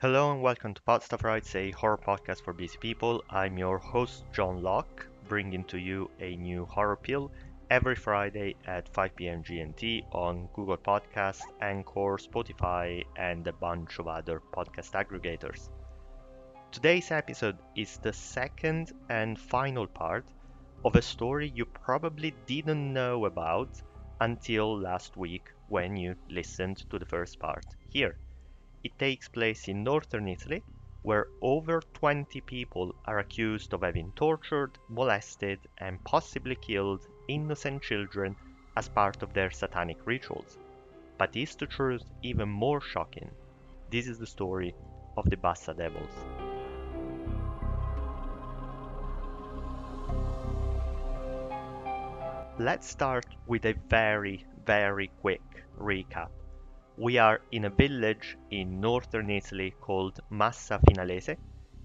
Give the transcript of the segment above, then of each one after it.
Hello and welcome to Podstafrights, a horror podcast for busy people. I'm your host, John Loc, bringing to you a new horror pill every Friday at 5 p.m. GMT on Google Podcasts, Anchor, Spotify, and a bunch of other podcast aggregators. Today's episode is the second and final part of a story you probably didn't know about until last week when you listened to the first part here. It takes place in northern Italy, where over 20 people are accused of having tortured, molested, and possibly killed innocent children as part of their satanic rituals. But is the truth even more shocking? This is the story of the Bassa Devils. Let's start with a very, very quick recap. We are in a village in northern Italy called Massa Finalese.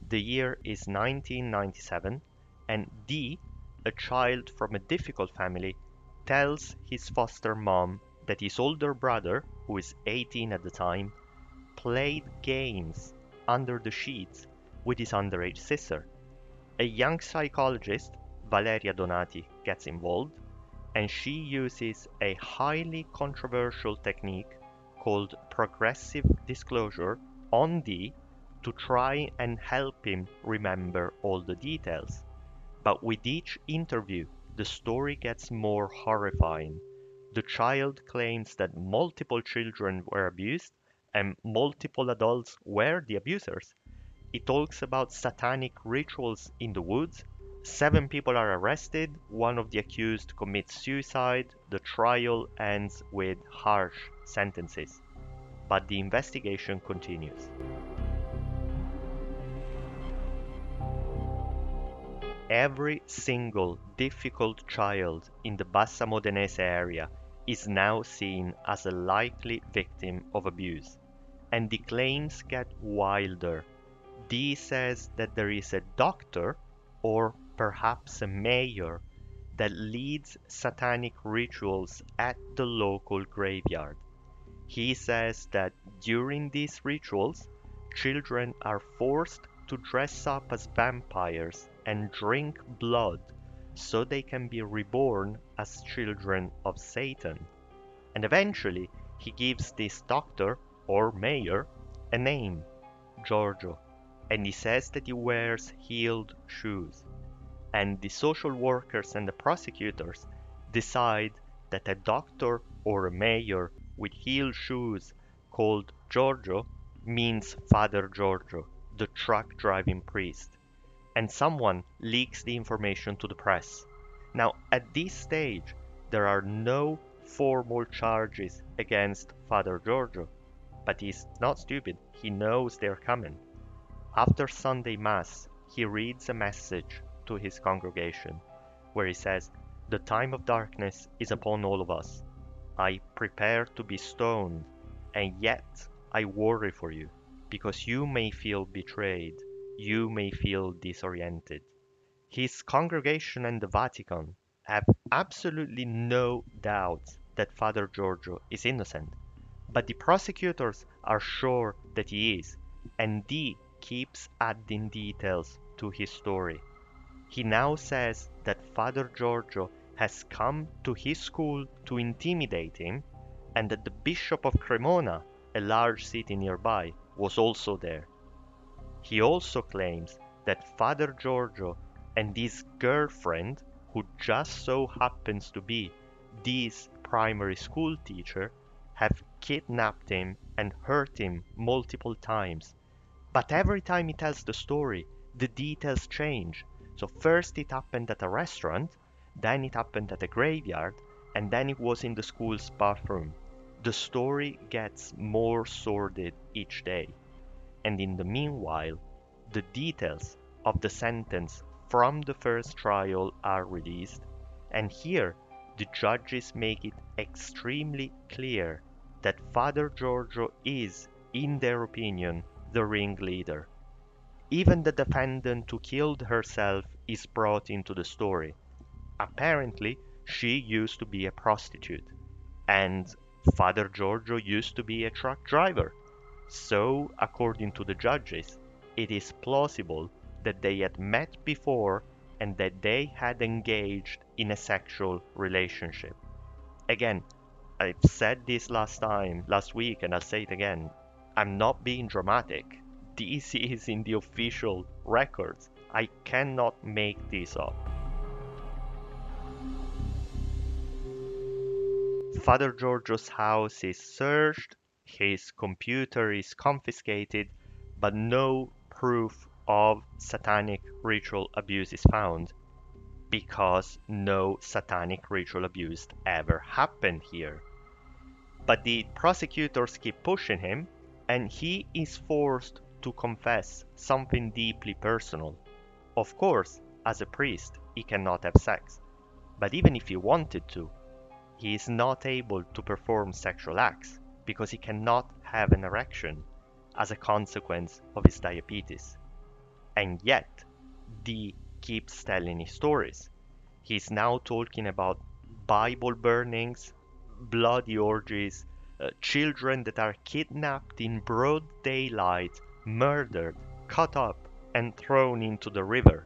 The year is 1997, and D, a child from a difficult family, tells his foster mom that his older brother, who is 18 at the time, played games under the sheets with his underage sister. A young psychologist, Valeria Donati, gets involved, and she uses a highly controversial technique called progressive disclosure on D to try and help him remember all the details. But with each interview, the story gets more horrifying. The child claims that multiple children were abused and multiple adults were the abusers. He talks about satanic rituals in the woods. Seven people are arrested. One of the accused commits suicide. The trial ends with harsh sentences. But the investigation continues. Every single difficult child in the Bassa Modenese area is now seen as a likely victim of abuse. And the claims get wilder. Dee says that there is a doctor, or perhaps a mayor, that leads satanic rituals at the local graveyard. He says that during these rituals, children are forced to dress up as vampires and drink blood so they can be reborn as children of Satan. And eventually, he gives this doctor or mayor a name, Giorgio, and he says that he wears heeled shoes. And the social workers and the prosecutors decide that a doctor or a mayor with heel shoes called Giorgio means Father Giorgio, the truck driving priest. And someone leaks the information to the press. Now, at this stage, there are no formal charges against Father Giorgio, but he's not stupid. He knows they're coming. After Sunday Mass, he reads a message to his congregation where he says, The time of darkness is upon all of us. I prepare to be stoned, and yet I worry for you, because you may feel betrayed, you may feel disoriented. His congregation and the Vatican have absolutely no doubt that Father Giorgio is innocent, but the prosecutors are sure that he is, and Dee keeps adding details to his story. He now says that Father Giorgio has come to his school to intimidate him, and that the Bishop of Cremona, a large city nearby, was also there. He also claims that Father Giorgio and his girlfriend, who just so happens to be Dee's primary school teacher, have kidnapped him and hurt him multiple times. But every time he tells the story, the details change. So first it happened at a restaurant, then it happened at a graveyard, and then it was in the school's bathroom. The story gets more sordid each day. And in the meanwhile, the details of the sentence from the first trial are released, and here the judges make it extremely clear that Father Giorgio is, in their opinion, the ringleader. Even the defendant who killed herself is brought into the story. Apparently, she used to be a prostitute, and Father Giorgio used to be a truck driver. So, according to the judges, it is plausible that they had met before and that they had engaged in a sexual relationship. Again, I've said this last time, last week, and I'll say it again. I'm not being dramatic. This is in the official records. I cannot make this up. Father Giorgio's house is searched, his computer is confiscated, but no proof of satanic ritual abuse is found because no satanic ritual abuse ever happened here. But the prosecutors keep pushing him, and he is forced to confess something deeply personal. Of course, as a priest, he cannot have sex, but even if he wanted to, he is not able to perform sexual acts because he cannot have an erection as a consequence of his diabetes. And yet, Dee keeps telling his stories. He's now talking about Bible burnings, bloody orgies, uh, children that are kidnapped in broad daylight, murdered, cut up, and thrown into the river.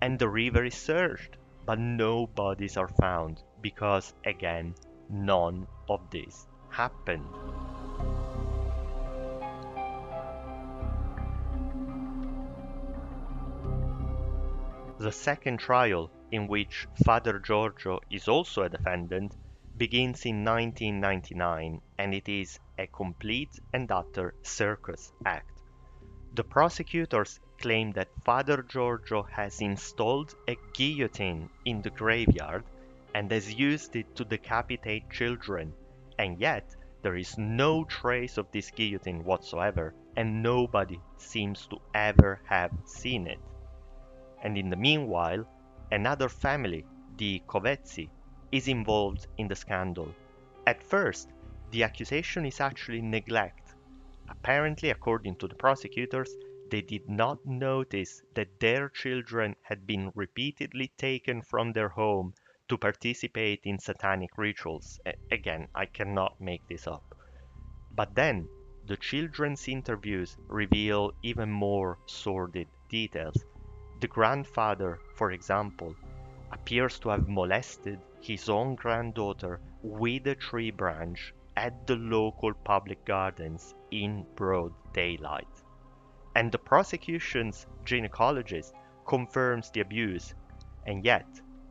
And the river is searched, but no bodies are found because, again, none of this happened. The second trial, in which Father Giorgio is also a defendant, begins in 1999 and it is a complete and utter circus act. The prosecutors claim that Father Giorgio has installed a guillotine in the graveyard and has used it to decapitate children, and yet there is no trace of this guillotine whatsoever, and nobody seems to ever have seen it and in the meanwhile, another family, the Covezzi, is involved in the scandal. At first, the accusation is actually neglect. Apparently, according to the prosecutors, they did not notice that their children had been repeatedly taken from their home to participate in satanic rituals. Again, I cannot make this up. But then, the children's interviews reveal even more sordid details. The grandfather, for example, appears to have molested his own granddaughter with a tree branch at the local public gardens in broad daylight. And the prosecution's gynecologist confirms the abuse, and yet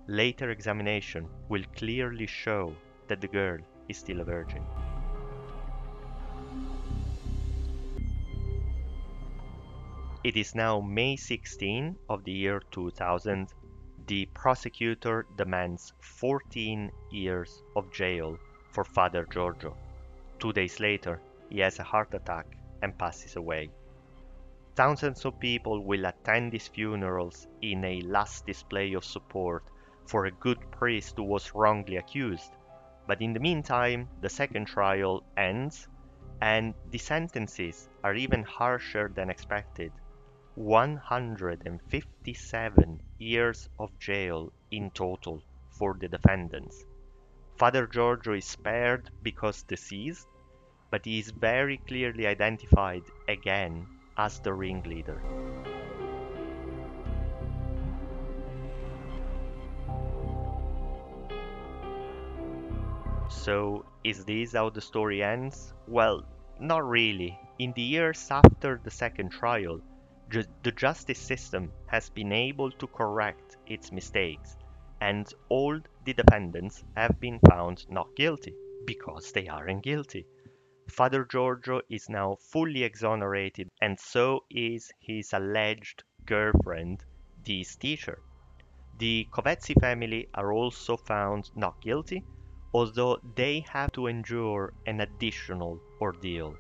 later examination will clearly show that the girl is still a virgin. It is now May 16 of the year 2000. The prosecutor demands 14 years of jail for Father Giorgio. Two days later, he has a heart attack and passes away. Thousands of people will attend his funerals in a last display of support for a good priest who was wrongly accused. But in the meantime, the second trial ends and the sentences are even harsher than expected. 157 years of jail in total for the defendants. Father Giorgio is spared because deceased, but he is very clearly identified again as the ringleader. So, is this how the story ends? Well, not really. In the years after the second trial, Ju- the justice system has been able to correct its mistakes, and all the defendants have been found not guilty because they aren't guilty. Father Giorgio is now fully exonerated, and so is his alleged girlfriend, this teacher. The Covezzi family are also found not guilty, although they have to endure an additional ordeal.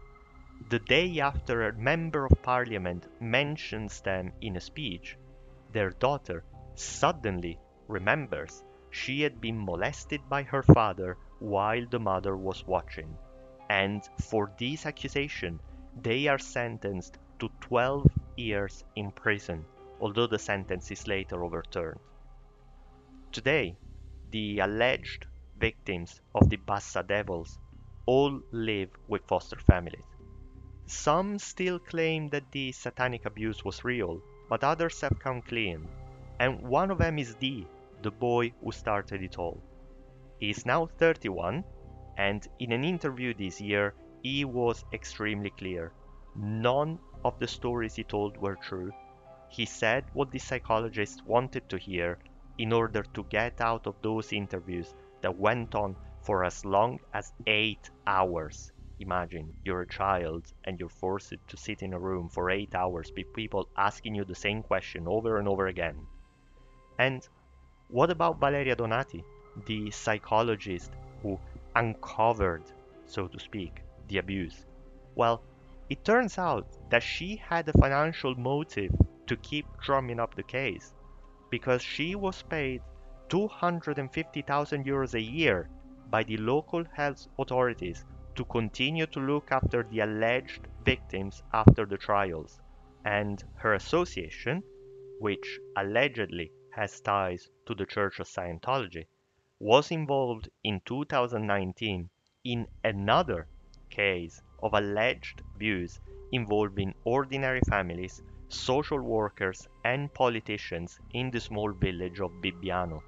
The day after a member of parliament mentions them in a speech, their daughter suddenly remembers she had been molested by her father while the mother was watching. And for this accusation, they are sentenced to 12 years in prison, although the sentence is later overturned. Today, the alleged victims of the Bassa Devils all live with foster families. Some still claim that the satanic abuse was real, but others have come clean. And one of them is D, the boy who started it all. He is now 31, and in an interview this year, he was extremely clear. None of the stories he told were true. He said what the psychologist wanted to hear in order to get out of those interviews that went on for as long as eight hours. Imagine you're a child and you're forced to sit in a room for eight hours with people asking you the same question over and over again. And what about Valeria Donati, the psychologist who uncovered, so to speak, the abuse? Well, it turns out that she had a financial motive to keep drumming up the case because she was paid 250,000 euros a year by the local health authorities to continue to look after the alleged victims after the trials. And her association, which allegedly has ties to the Church of Scientology, was involved in 2019 in another case of alleged abuse involving ordinary families, social workers, and politicians in the small village of Bibbiano.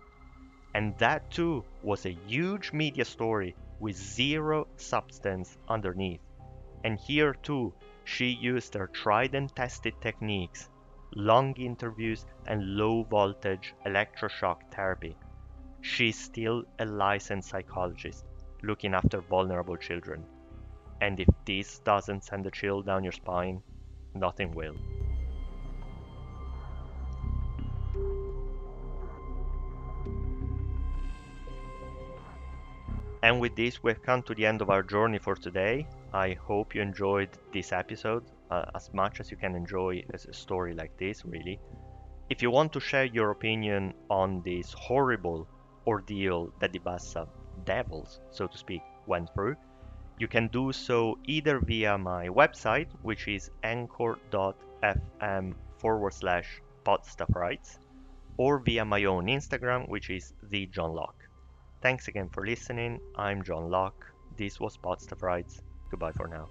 And that too was a huge media story with zero substance underneath. And here too, she used her tried and tested techniques, long interviews, and low voltage electroshock therapy. She's still a licensed psychologist looking after vulnerable children. And if this doesn't send a chill down your spine, nothing will. And with this, we've come to the end of our journey for today. I hope you enjoyed this episode uh, as much as you can enjoy a story like this, really. If you want to share your opinion on this horrible ordeal that the Bassa devils, so to speak, went through, you can do so either via my website, which is anchor.fm forward slash podstafrights, or via my own Instagram, which is the John Loc. Thanks again for listening. I'm John Loc. This was Podstafrights. Goodbye for now.